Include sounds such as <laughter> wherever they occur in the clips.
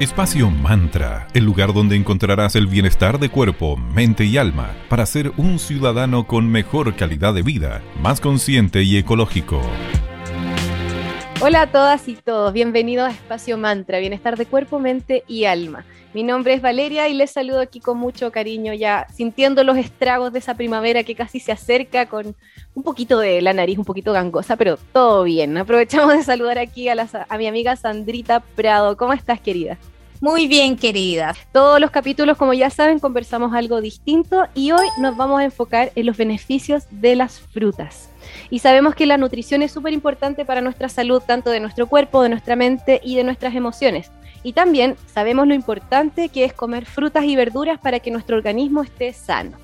Espacio Mantra, el lugar donde encontrarás el bienestar de cuerpo, mente y alma para ser un ciudadano con mejor calidad de vida, más consciente y ecológico. Hola a todas y todos, bienvenidos a Espacio Mantra, bienestar de cuerpo, mente y alma. Mi nombre es Valeria y les saludo aquí con mucho cariño, ya sintiendo los estragos de esa primavera que casi se acerca con un poquito de la nariz, un poquito gangosa, pero todo bien. Aprovechamos de saludar aquí a, a mi amiga Sandrita Prado. ¿Cómo estás, querida? Muy bien, querida. Todos los capítulos, como ya saben, conversamos algo distinto y hoy nos vamos a enfocar en los beneficios de las frutas. Y sabemos que la nutrición es súper importante para nuestra salud, tanto de nuestro cuerpo, de nuestra mente y de nuestras emociones. Y también sabemos lo importante que es comer frutas y verduras para que nuestro organismo esté sano.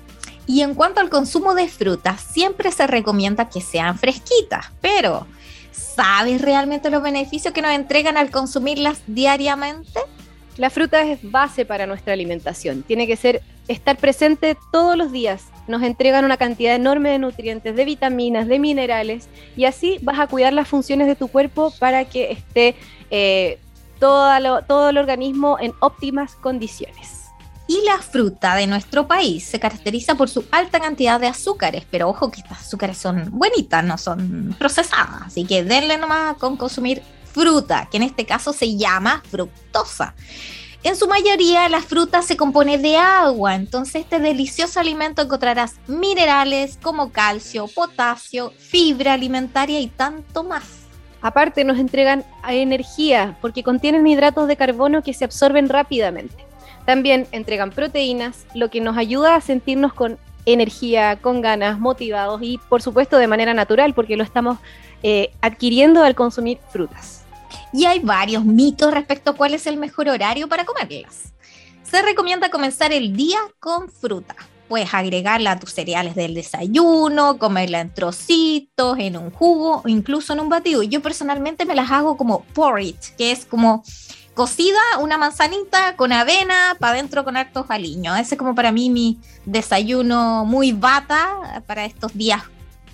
Y en cuanto al consumo de frutas, siempre se recomienda que sean fresquitas, pero ¿sabes realmente los beneficios que nos entregan al consumirlas diariamente? La fruta es base para nuestra alimentación. Tiene que ser estar presente todos los días. Nos entregan una cantidad enorme de nutrientes, de vitaminas, de minerales y así vas a cuidar las funciones de tu cuerpo para que esté eh, todo, todo el organismo en óptimas condiciones. Y la fruta de nuestro país se caracteriza por su alta cantidad de azúcares, pero ojo que estas azúcares son buenitas, no son procesadas, así que denle nomás con consumir fruta, que en este caso se llama fructosa. En su mayoría la fruta se compone de agua, entonces este delicioso alimento encontrarás minerales como calcio, potasio, fibra alimentaria y tanto más. Aparte nos entregan energía porque contienen hidratos de carbono que se absorben rápidamente. También entregan proteínas, lo que nos ayuda a sentirnos con energía, con ganas, motivados y por supuesto de manera natural porque lo estamos eh, adquiriendo al consumir frutas y hay varios mitos respecto a cuál es el mejor horario para comerlas. Se recomienda comenzar el día con fruta. Puedes agregarla a tus cereales del desayuno, comerla en trocitos, en un jugo o incluso en un batido. Yo personalmente me las hago como porridge, que es como cocida una manzanita con avena para adentro con hartos aliños. Ese es como para mí mi desayuno muy bata para estos días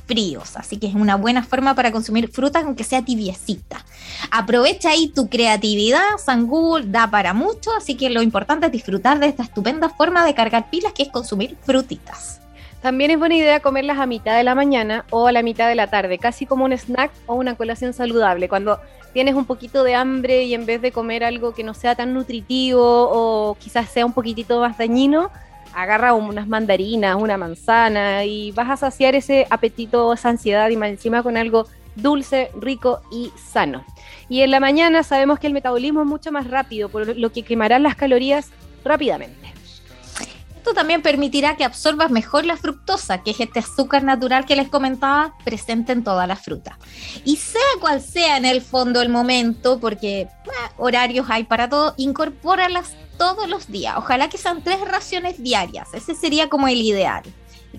fríos, así que es una buena forma para consumir frutas aunque sea tibiecita. Aprovecha ahí tu creatividad, Sangul da para mucho, así que lo importante es disfrutar de esta estupenda forma de cargar pilas que es consumir frutitas. También es buena idea comerlas a mitad de la mañana o a la mitad de la tarde, casi como un snack o una colación saludable. Cuando tienes un poquito de hambre y en vez de comer algo que no sea tan nutritivo o quizás sea un poquitito más dañino, agarra unas mandarinas, una manzana y vas a saciar ese apetito, esa ansiedad y más encima con algo dulce, rico y sano. Y en la mañana sabemos que el metabolismo es mucho más rápido, por lo que quemarán las calorías rápidamente. Esto también permitirá que absorbas mejor la fructosa, que es este azúcar natural que les comentaba presente en toda la fruta. Y sea cual sea en el fondo el momento, porque horarios hay para todo, incorpóralas todos los días. Ojalá que sean tres raciones diarias. Ese sería como el ideal.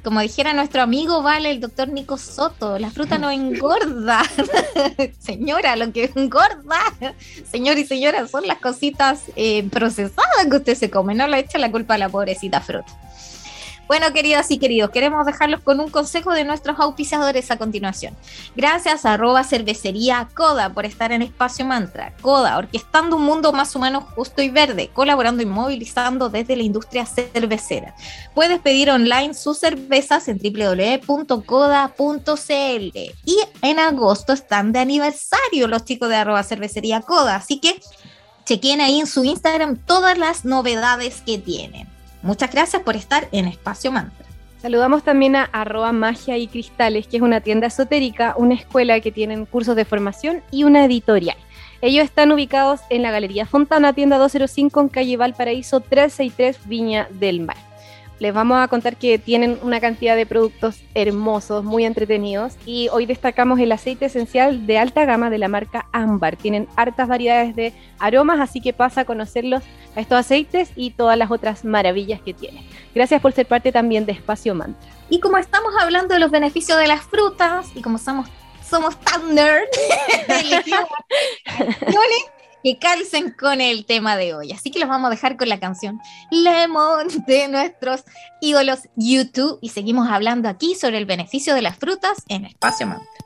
Como dijera nuestro amigo, vale, el doctor Nico Soto, la fruta no engorda. <laughs> señora, lo que engorda, señor y señora, son las cositas eh, procesadas que usted se come. No le echa la culpa a la pobrecita fruta. Bueno, queridas y queridos, queremos dejarlos con un consejo de nuestros auspiciadores a continuación. Gracias a arroba cervecería Coda por estar en Espacio Mantra. Coda, orquestando un mundo más humano, justo y verde, colaborando y movilizando desde la industria cervecera. Puedes pedir online sus cervezas en www.coda.cl. Y en agosto están de aniversario los chicos de arroba cervecería Coda, así que chequen ahí en su Instagram todas las novedades que tienen. Muchas gracias por estar en Espacio Mantra. Saludamos también a arroba magia y cristales, que es una tienda esotérica, una escuela que tienen cursos de formación y una editorial. Ellos están ubicados en la Galería Fontana, tienda 205 en calle Valparaíso 363 Viña del Mar les vamos a contar que tienen una cantidad de productos hermosos, muy entretenidos y hoy destacamos el aceite esencial de alta gama de la marca Ámbar. Tienen hartas variedades de aromas, así que pasa a conocerlos a estos aceites y todas las otras maravillas que tienen. Gracias por ser parte también de Espacio Mantra. Y como estamos hablando de los beneficios de las frutas y como somos somos tan nerd, <laughs> <laughs> que calcen con el tema de hoy. Así que los vamos a dejar con la canción Lemon de nuestros ídolos YouTube y seguimos hablando aquí sobre el beneficio de las frutas en Espacio Mantra.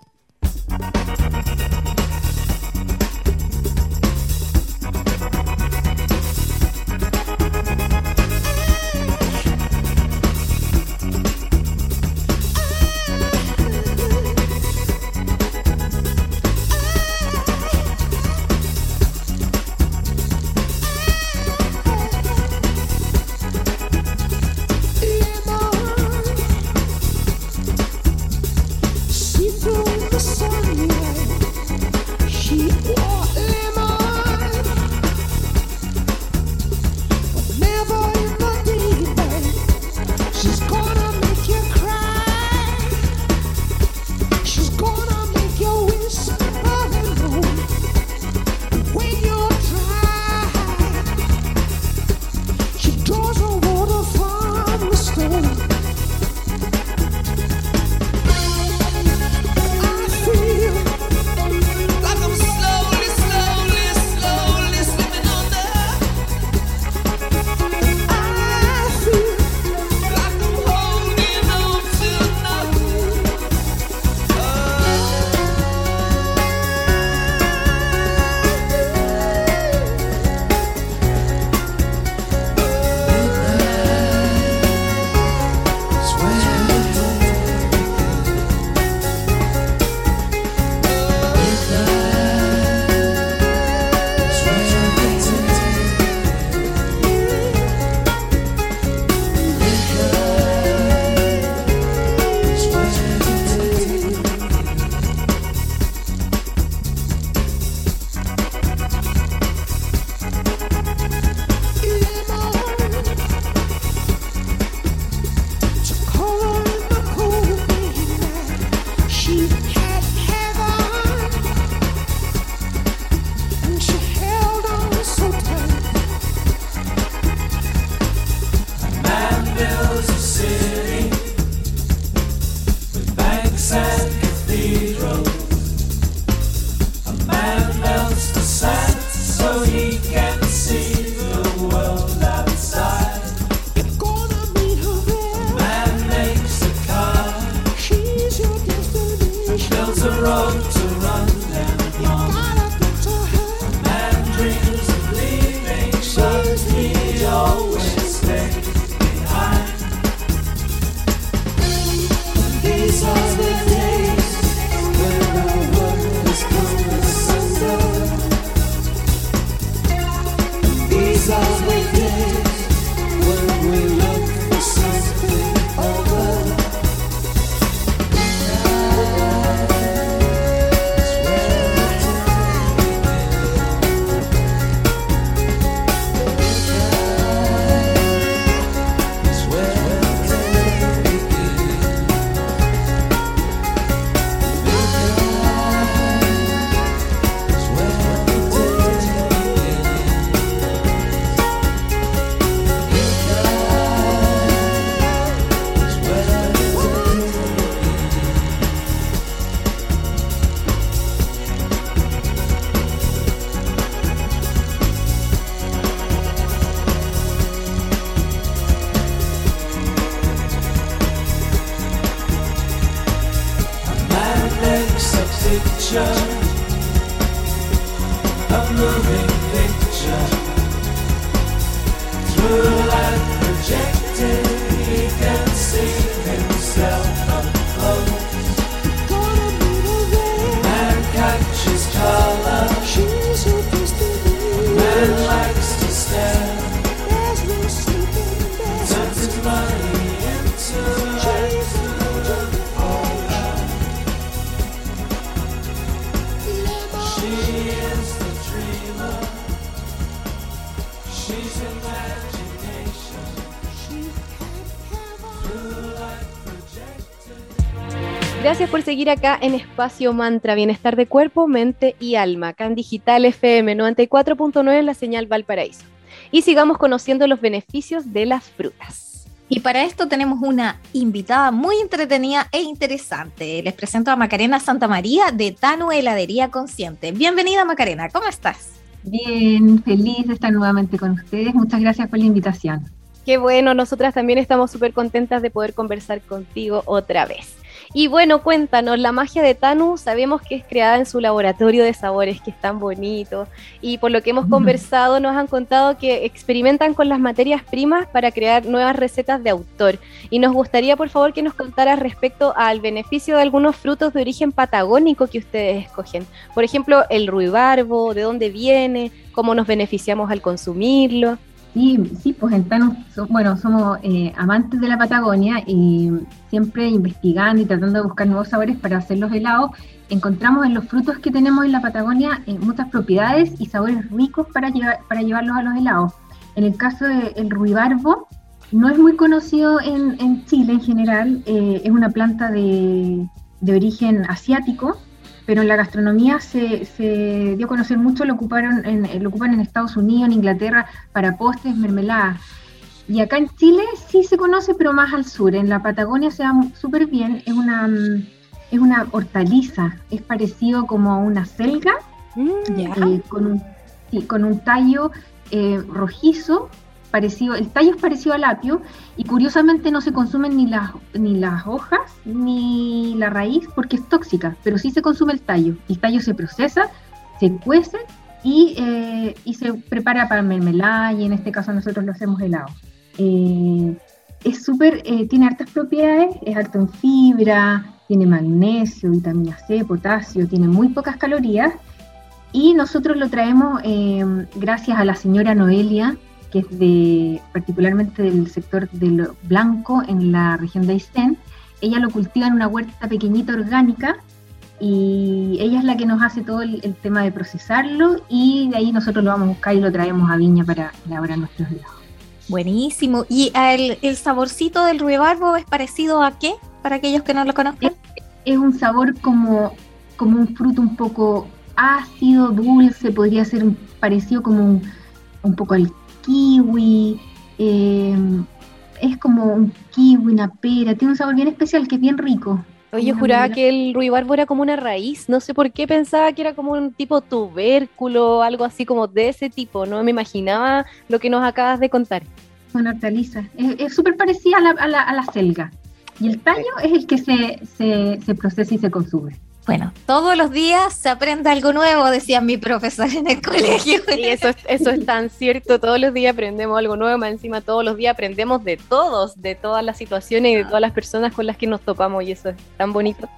Gracias por seguir acá en Espacio Mantra, Bienestar de Cuerpo, Mente y Alma, en Digital FM 94.9 en la señal Valparaíso. Y sigamos conociendo los beneficios de las frutas. Y para esto tenemos una invitada muy entretenida e interesante. Les presento a Macarena Santa María de Tanu Heladería Consciente. Bienvenida Macarena, ¿cómo estás? Bien, feliz de estar nuevamente con ustedes. Muchas gracias por la invitación. Qué bueno, nosotras también estamos súper contentas de poder conversar contigo otra vez. Y bueno, cuéntanos, la magia de Tanu sabemos que es creada en su laboratorio de sabores, que es tan bonito. Y por lo que hemos conversado, nos han contado que experimentan con las materias primas para crear nuevas recetas de autor. Y nos gustaría, por favor, que nos contaras respecto al beneficio de algunos frutos de origen patagónico que ustedes escogen. Por ejemplo, el ruibarbo, de dónde viene, cómo nos beneficiamos al consumirlo. Sí, sí, pues en bueno, somos eh, amantes de la Patagonia y siempre investigando y tratando de buscar nuevos sabores para hacer los helados, encontramos en los frutos que tenemos en la Patagonia eh, muchas propiedades y sabores ricos para, llevar, para llevarlos a los helados. En el caso del ruibarbo, no es muy conocido en, Chile en general, eh, es una planta de, de origen asiático, pero en la gastronomía se, se, dio a conocer mucho, lo, ocuparon en, lo ocupan en Estados Unidos, en Inglaterra, para postres, mermeladas. Y acá en Chile sí se conoce, pero más al sur. En la Patagonia se da súper bien. Es una, mm, es una hortaliza, es parecido como a una selga, mm, eh, con, un, con un tallo eh, rojizo parecido, el tallo es parecido al apio y curiosamente no se consumen ni las, ni las hojas ni la raíz porque es tóxica, pero sí se consume el tallo. El tallo se procesa, se cuece y, eh, y se prepara para mermelada y en este caso nosotros lo hacemos helado. Eh, es súper, eh, tiene hartas propiedades, es alto en fibra, tiene magnesio, vitamina C, potasio, tiene muy pocas calorías y nosotros lo traemos gracias a la señora Noelia, que es de particularmente del sector de lo blanco en la región de Aysén. Ella lo cultiva en una huerta pequeñita orgánica y ella es la que nos hace todo el, tema de procesarlo y de ahí nosotros lo vamos a buscar y lo traemos a Viña para elaborar nuestros helados. Buenísimo. ¿Y el, el saborcito del ruibarbo es parecido a qué? Para aquellos que no lo conozcan. Es, un sabor como, como un fruto un poco ácido, dulce, podría ser parecido como un, un poco al kiwi, em, es como un kiwi, una pera, tiene un sabor bien especial que es bien rico. Oye, juraba que el ruibarbo era como una raíz, no sé por qué pensaba que era como un tipo tubérculo, algo así como de ese tipo, no me imaginaba lo que nos acabas de contar. Una hortaliza, es súper parecida a la, a, la, a la, selga, y el tallo es el que se, se, se procesa y se consume. Bueno, todos los días se aprende algo nuevo, decía mi profesor en el colegio. <laughs> Y eso, eso es tan cierto, todos los días aprendemos algo nuevo, más encima todos los días aprendemos de todos, de todas las situaciones y de todas las personas con las que nos topamos y eso es tan bonito.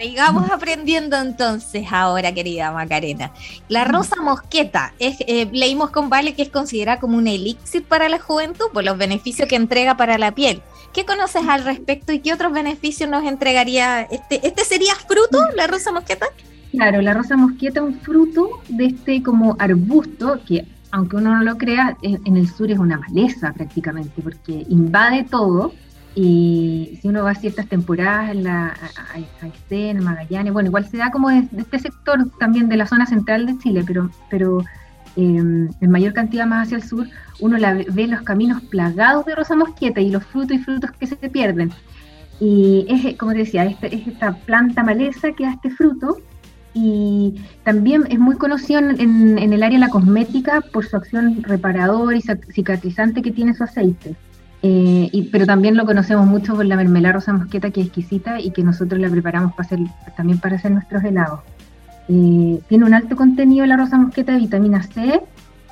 Sigamos aprendiendo entonces ahora, querida Macarena. La rosa mosqueta, es, eh, leímos con Vale que es considerada como un elixir para la juventud por los beneficios que entrega para la piel. ¿Qué conoces al respecto y qué otros beneficios nos entregaría? ¿Este, este sería fruto, la rosa mosqueta? Claro, la rosa mosqueta es un fruto de este como arbusto que, aunque uno no lo crea, en el sur es una maleza prácticamente, porque invade todo. Y si uno va a ciertas temporadas, la, a, a, Magallanes, bueno, igual se da como de, este sector también de la zona central de Chile, pero, pero eh, en mayor cantidad más hacia el sur, uno la ve, los caminos plagados de rosa mosqueta y los frutos y frutos que se pierden. Y es, como te decía, es esta planta maleza que da este fruto y también es muy conocido en, el área de la cosmética por su acción reparadora y cicatrizante que tiene su aceite. Eh, y, pero también lo conocemos mucho por la mermelada rosa mosqueta que es exquisita y que nosotros la preparamos para hacer, también para hacer nuestros helados. Eh, tiene un alto contenido la rosa mosqueta de vitamina C,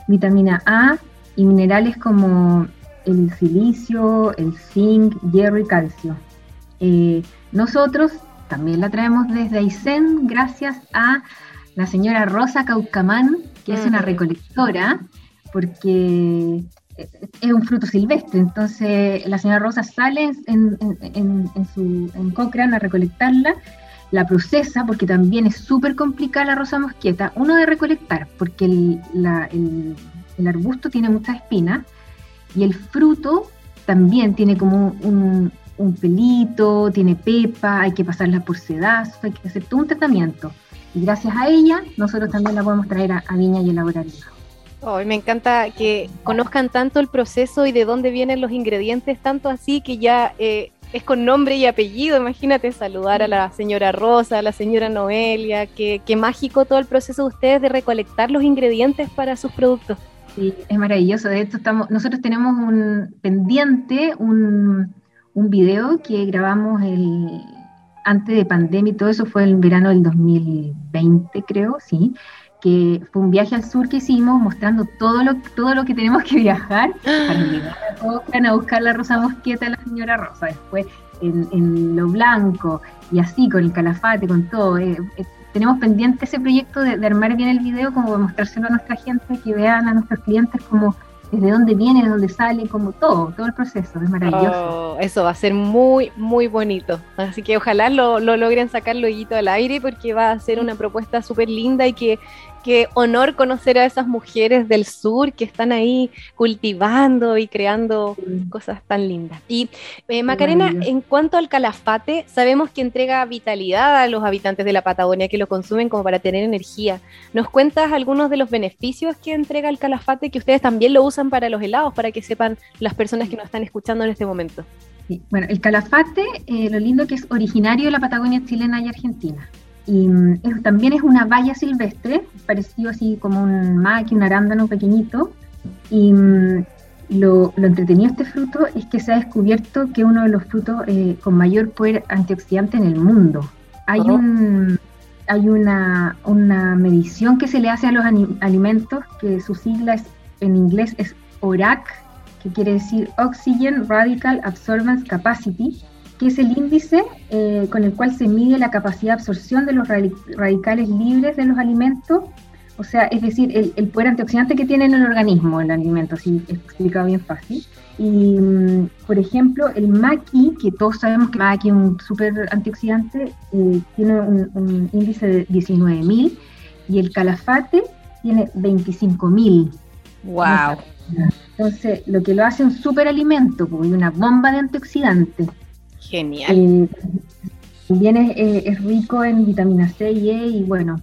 vitamina A y minerales como el silicio, el zinc, hierro y calcio. Eh, nosotros también la traemos desde Aysén gracias a la señora Rosa Caucamán, que es una recolectora, porque es un fruto silvestre, entonces la señora Rosa sale en, su en Cochrane a recolectarla, la procesa, porque también es súper complicada la rosa mosqueta, uno de recolectar, porque el, el arbusto tiene muchas espinas, y el fruto también tiene como un, pelito, tiene pepa, hay que pasarla por sedazo, hay que hacer todo un tratamiento. Y gracias a ella, nosotros también la podemos traer a, Viña y elaborarla. Oh, me encanta que conozcan tanto el proceso y de dónde vienen los ingredientes, tanto así que ya eh, es con nombre y apellido. Imagínate saludar a la señora Rosa, a la señora Noelia, qué, qué mágico todo el proceso de ustedes de recolectar los ingredientes para sus productos. Sí, es maravilloso. De hecho, estamos, nosotros tenemos un pendiente, un, un video que grabamos el, antes de pandemia y todo eso fue el verano del 2020, creo, sí, que fue un viaje al sur que hicimos mostrando todo lo, todo lo que tenemos que viajar <gasps> para llegar a a buscar la Rosa Mosqueta de la señora Rosa, después en, lo blanco y así con el calafate, con todo. Eh, eh, tenemos pendiente ese proyecto de, de, armar bien el video como de mostrárselo a nuestra gente, que vean a nuestros clientes como desde dónde viene, de dónde sale, como todo, todo el proceso, es maravilloso. Oh, eso va a ser muy, muy bonito. Así que ojalá lo, lo logren sacar luego al aire porque va a ser una propuesta súper linda y que qué honor conocer a esas mujeres del sur que están ahí cultivando y creando cosas tan lindas. Y eh, Macarena, en cuanto al calafate, sabemos que entrega vitalidad a los habitantes de la Patagonia que lo consumen como para tener energía. ¿Nos cuentas algunos de los beneficios que entrega el calafate que ustedes también lo usan para los helados, para que sepan las personas que nos están escuchando en este momento? Bueno, el calafate, eh, lo lindo que es originario de la Patagonia chilena y argentina. Y mm, también es una valla silvestre, parecido así como un maqui, un arándano pequeñito. Y mm, lo, entretenido de este fruto es que se ha descubierto que es uno de los frutos eh, con mayor poder antioxidante en el mundo. Hay, oh. un, hay una, una, medición que se le hace a los alimentos, que su sigla en inglés es ORAC, que quiere decir Oxygen Radical Absorbance Capacity, que es el índice eh, con el cual se mide la capacidad de absorción de los radicales libres de los alimentos, o sea, es decir, el, poder antioxidante que tiene en el organismo el alimento, así explicado bien fácil. Y, mm, por ejemplo, el maqui, que todos sabemos que maqui es un súper antioxidante, eh, tiene un, índice de 19.000 y el calafate tiene 25.000. ¡Wow! Entonces, lo que lo hace un superalimento, pues, una bomba de antioxidantes. Genial. Eh, también eh, es, rico en vitamina C y E y bueno,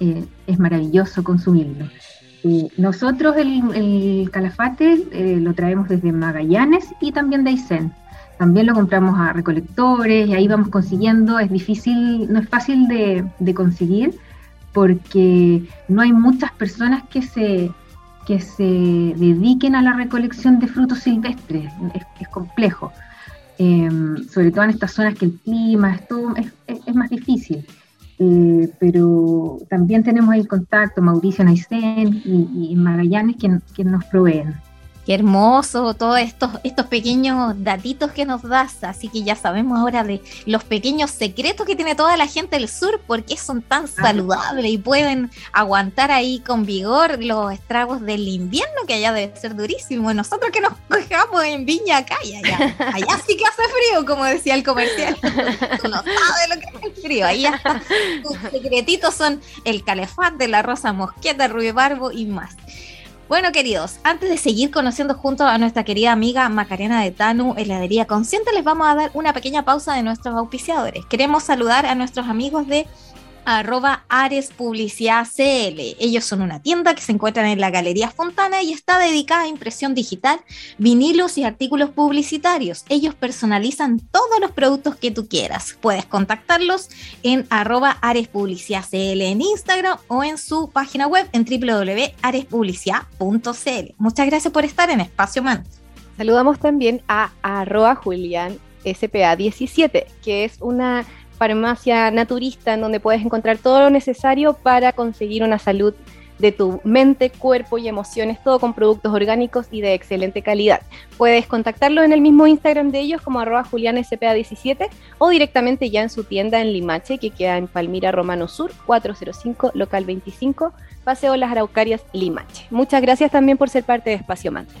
eh, es maravilloso consumirlo. nosotros el, calafate lo traemos desde Magallanes y también de Aysén. También lo compramos a recolectores y ahí vamos consiguiendo. Es difícil, no es fácil de, conseguir porque no hay muchas personas que se, que se dediquen a la recolección de frutos silvestres. es complejo. Em, sobre todo en estas zonas que el clima es, todo, es, más difícil. Eh, pero también tenemos el contacto, Mauricio Naisen y, Magallanes, que nos proveen. Qué hermoso todos estos, estos pequeños datitos que nos das. Así que ya sabemos ahora de los pequeños secretos que tiene toda la gente del sur, porque son tan saludables y pueden aguantar ahí con vigor los estragos del invierno, que allá debe ser durísimo. Nosotros que nos <laughs> cogemos en Viña acá y allá, allá sí que hace frío, como decía el comercial. <laughs> Tú no sabes lo que es el frío. Ahí está. Tus secretitos son el calefante, la rosa mosqueta, el barbo y más. Bueno, queridos, antes de seguir conociendo junto a nuestra querida amiga Macarena de Tanu, heladería consciente, les vamos a dar una pequeña pausa de nuestros auspiciadores. Queremos saludar a nuestros amigos de arroba Ares Publicidad CL. Ellos son una tienda que se encuentra en la Galería Fontana y está dedicada a impresión digital, vinilos y artículos publicitarios. Ellos personalizan todos los productos que tú quieras. Puedes contactarlos en arroba Ares Publicidad CL en Instagram o en su página web en www.arespublicidad.cl. Muchas gracias por estar en Espacio Man. Saludamos también a arroba Julián SPA17, que es una farmacia naturista en donde puedes encontrar todo lo necesario para conseguir una salud de tu mente, cuerpo y emociones, todo con productos orgánicos y de excelente calidad. Puedes contactarlo en el mismo Instagram de ellos como arroba julianspa17 o directamente ya en su tienda en Limache, que queda en Palmira Romano Sur, 405, local 25, Paseo Las Araucarias, Limache. Muchas gracias también por ser parte de Espacio Mantra.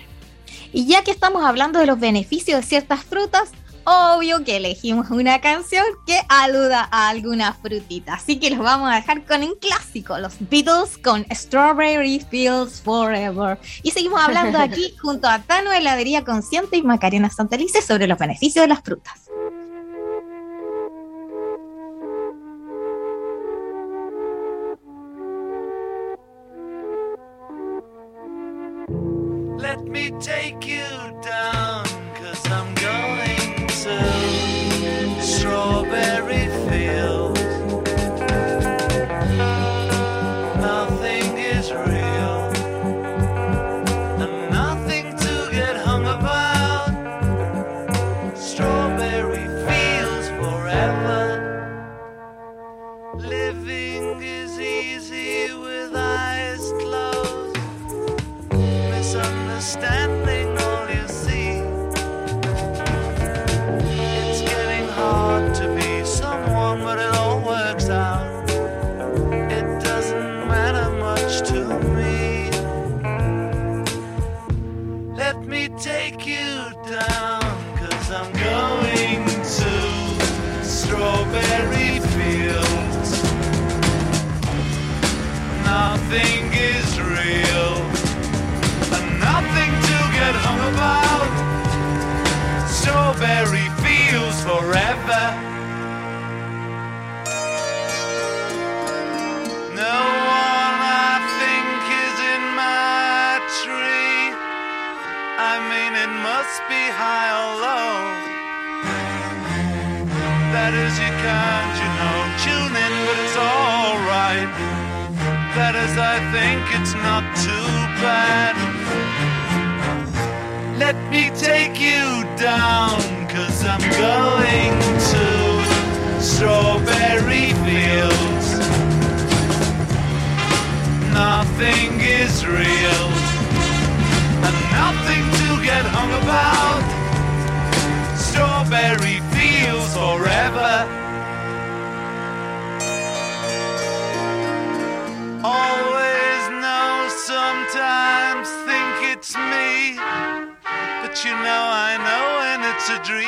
Y ya que estamos hablando de los beneficios de ciertas frutas, obvio que elegimos una canción que aluda a alguna frutita. Así que los vamos a dejar con un clásico, los Beatles con Strawberry Fields Forever. Y seguimos hablando <laughs> aquí junto a Tano Heladería Consciente y Macarena Santelice sobre los beneficios de las frutas. Let me take you down, forever. No one I think is in my tree. I mean, it must be high or low. That is, you can't, you know, tune in, but it's alright. That is, I think it's not too bad. Let me take you down, cause I'm going to strawberry fields. Nothing is real, and nothing to get hung about. Strawberry fields forever. Always But you know, I know and it's a dream.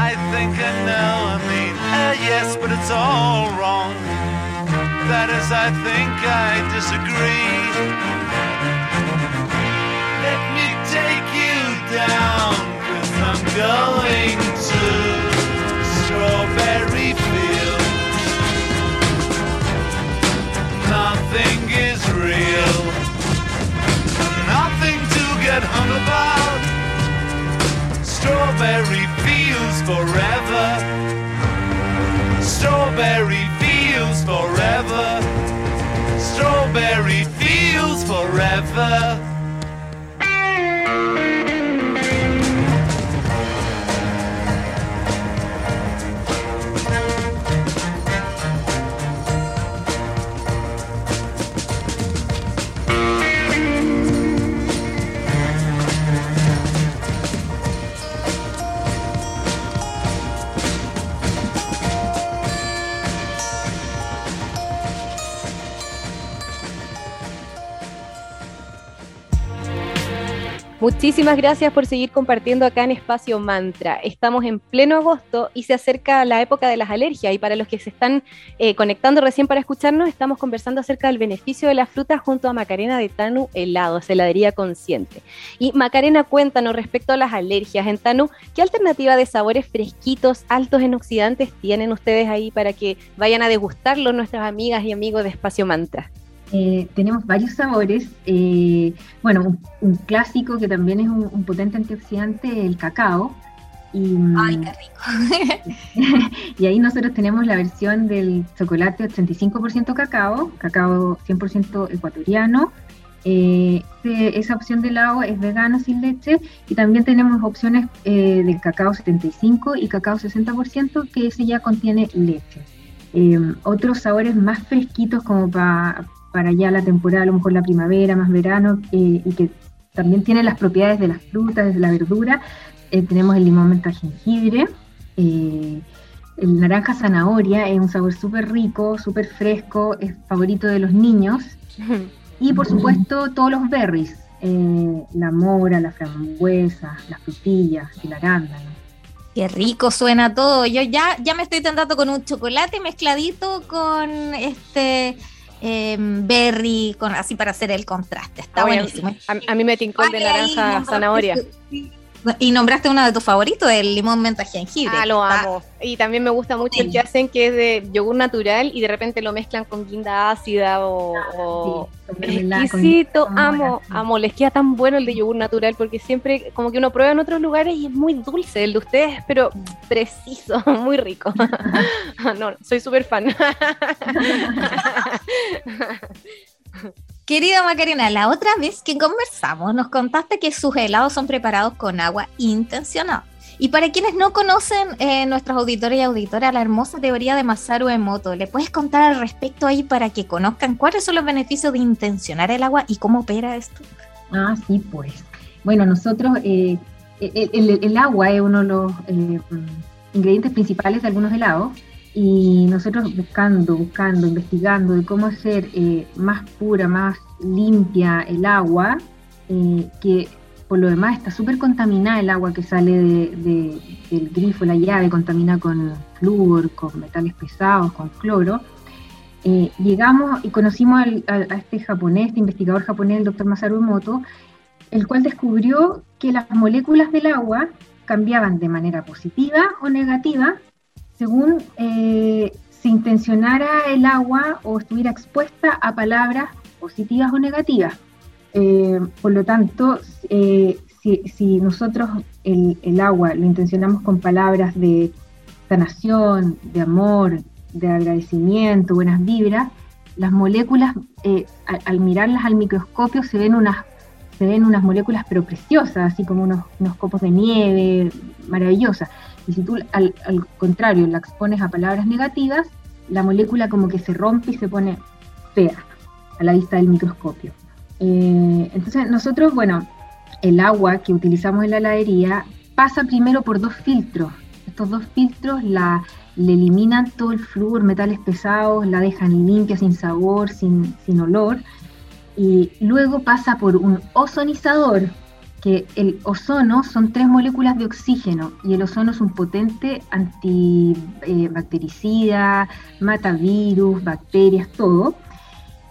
I think I know, I mean, uh, yes, but it's all wrong. That is, I think I disagree. Let me take you down, cause I'm going to Strawberry Fields. Nothing get hung about. Strawberry fields forever. Strawberry fields forever. Strawberry fields forever. Muchísimas gracias por seguir compartiendo acá en Espacio Mantra. Estamos en pleno agosto y se acerca la época de las alergias y para los que se están eh, conectando recién para escucharnos, estamos conversando acerca del beneficio de la fruta junto a Macarena de Tanu Helados, heladería consciente. Y Macarena, cuéntanos respecto a las alergias en Tanu, ¿qué alternativa de sabores fresquitos, altos en oxidantes tienen ustedes ahí para que vayan a degustarlo nuestras amigas y amigos de Espacio Mantra? Eh, tenemos varios sabores. eh, bueno, un, un clásico que también es un, un potente antioxidante, el cacao. Y, mm, Ay, qué rico. <laughs> y ahí nosotros tenemos la versión del chocolate 85% cacao, cacao 100% ecuatoriano, Eh, esa opción de helado es vegano sin leche y también tenemos opciones eh, del cacao 75 y cacao 60% que ese ya contiene leche. Eh, otros sabores más fresquitos como pa- para ya la temporada, a lo mejor la primavera, más verano, eh, y que también tienen las propiedades de las frutas, de la verdura. Eh, tenemos el limón menta jengibre, eh, el naranja zanahoria, es un sabor súper rico, súper fresco, es favorito de los niños. <laughs> Y por supuesto todos los berries, la mora, la frambuesa, las frutillas, el arándano. Qué rico suena todo. Yo ya, ya me estoy tentando con un chocolate mezcladito con este em, berry, con, así para hacer el contraste. Está Oye, buenísimo. A, a mí me tincó de naranja zanahoria. tu- Y nombraste uno de tus favoritos, el limón menta jengibre. Ah, lo Está- amo. Y también me gusta mucho el que hacen que es de yogur natural y de repente lo mezclan con guinda ácida o... o- Sí, Exquisito, con amo, amo. Les queda tan bueno el de yogur natural porque siempre como que uno prueba en otros lugares y es muy dulce el de ustedes, pero preciso, <laughs> muy rico. <laughs> no, soy súper fan. <laughs> Querida Macarena, la otra vez que conversamos nos contaste que sus helados son preparados con agua intencionada. Y para quienes no conocen, eh, nuestros auditores y auditoras, la hermosa teoría de Masaru Emoto, ¿le puedes contar al respecto ahí para que conozcan cuáles son los beneficios de intencionar el agua y cómo opera esto? Ah, sí, pues. Bueno, nosotros, eh, el, el- el agua es uno de los eh, ingredientes principales de algunos helados y nosotros buscando, buscando, investigando de cómo hacer eh, más pura, más limpia el agua, eh, que por lo demás está súper contaminada el agua que sale de- de- del grifo, la llave, contamina con flúor, con metales pesados, con cloro. Eh, llegamos y conocimos a este japonés, este investigador japonés, el doctor Masaru Emoto, el cual descubrió que las moléculas del agua cambiaban de manera positiva o negativa según eh, se intencionara el agua o estuviera expuesta a palabras positivas o negativas. Eh, por lo tanto, eh, si, nosotros el, el agua lo intencionamos con palabras de sanación, de amor, de agradecimiento, buenas vibras, las moléculas, eh, al, al mirarlas al microscopio, se ven unas se ven unas moléculas pero preciosas, así como unos, unos copos de nieve, maravillosas. Y si tú al, al contrario la expones a palabras negativas, la molécula como que se rompe y se pone fea a la vista del microscopio. Eh, entonces nosotros, bueno, el agua que utilizamos en la heladería pasa primero por dos filtros. Estos dos filtros la, le eliminan todo el flúor, metales pesados, la dejan limpia, sin sabor, sin, sin olor. Y luego pasa por un ozonizador, que el ozono son tres moléculas de oxígeno y el ozono es un potente antibactericida, mata virus, bacterias, todo.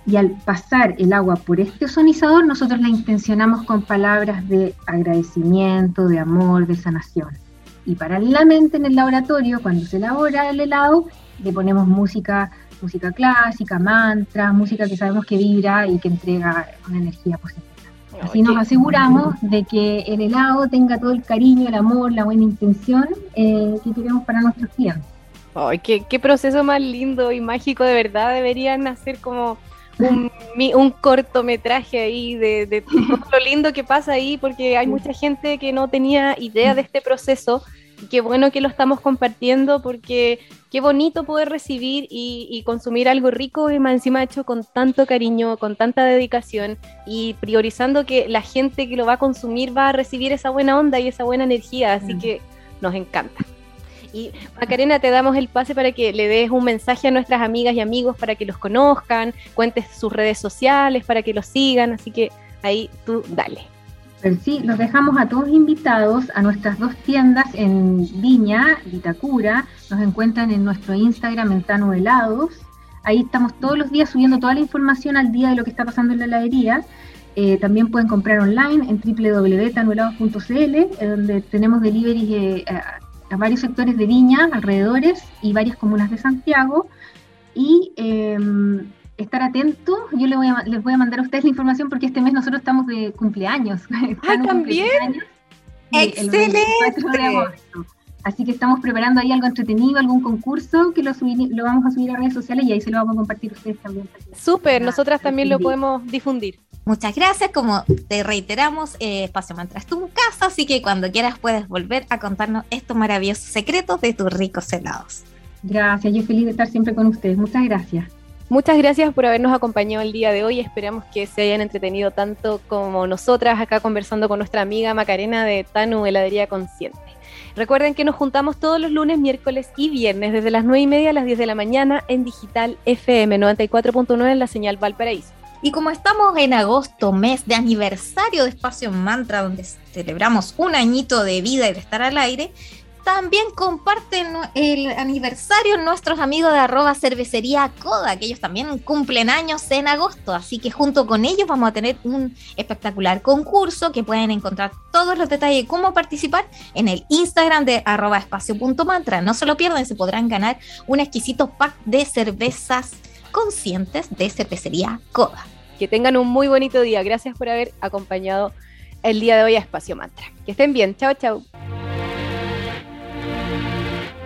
Y al pasar el agua por este ozonizador, nosotros la intencionamos con palabras de agradecimiento, de amor, de sanación. Y paralelamente en el laboratorio, cuando se elabora el helado, le ponemos música, música clásica, mantras, música que sabemos que vibra y que entrega una energía positiva. Así nos aseguramos de que el helado tenga todo el cariño, el amor, la buena intención eh, que queremos para nuestros clientes. Ay, qué, qué proceso más lindo y mágico, de verdad. Deberían hacer como un, <laughs> un cortometraje ahí de, de todo lo lindo que pasa ahí, porque hay mucha gente que no tenía idea de este proceso. Y qué bueno que lo estamos compartiendo, porque qué bonito poder recibir y, y consumir algo rico y más encima hecho con tanto cariño, con tanta dedicación y priorizando que la gente que lo va a consumir va a recibir esa buena onda y esa buena energía. Así Mm. que nos encanta. Y Macarena, te damos el pase para que le des un mensaje a nuestras amigas y amigos para que los conozcan, cuentes sus redes sociales para que los sigan, así que ahí tú dale. Sí, los dejamos a todos invitados a nuestras dos tiendas en Viña, Vitacura. Nos encuentran en nuestro Instagram, en Tano Helados. Ahí estamos todos los días subiendo toda la información al día de lo que está pasando en la heladería. Eh, también pueden comprar online en www.tanuhelados.cl, eh, donde tenemos deliveries eh, a, varios sectores de Viña, alrededores y varias comunas de Santiago. Y eh, estar atentos, yo les voy, a, les voy a mandar a ustedes la información porque este mes nosotros estamos de cumpleaños. <laughs> Cumple ¿también? cumpleaños, ¡Excelente! 24 de agosto. Así que estamos preparando ahí algo entretenido, algún concurso que lo, subir- lo vamos a subir a redes sociales y ahí se lo vamos a compartir a ustedes también. Súper, Ah, nosotras también lo podemos difundir. Muchas gracias, como te reiteramos, eh, Espacio Mantra es tu casa, así que cuando quieras puedes volver a contarnos estos maravillosos secretos de tus ricos helados. Gracias, yo feliz de estar siempre con ustedes. Muchas gracias. Muchas gracias por habernos acompañado el día de hoy. Esperamos que se hayan entretenido tanto como nosotras acá conversando con nuestra amiga Macarena de Tanu Heladería Consciente. Recuerden que nos juntamos todos los lunes, miércoles y viernes desde las 9 y media a las 10 de la mañana en Digital FM 94.9 en la señal Valparaíso. Y como estamos en agosto, mes de aniversario de Espacio Mantra, donde celebramos un añito de vida y de estar al aire, también comparten el aniversario nuestros amigos de arroba cervecería Coda, que ellos también cumplen años en agosto, así que junto con ellos vamos a tener un espectacular concurso que pueden encontrar todos los detalles de cómo participar en el Instagram de arroba espacio.mantra. No se lo pierdan, se podrán ganar un exquisito pack de cervezas conscientes de cervecería Coda. Que tengan un muy bonito día. Gracias por haber acompañado el día de hoy a Espacio Mantra. Que estén bien. Chao, chao.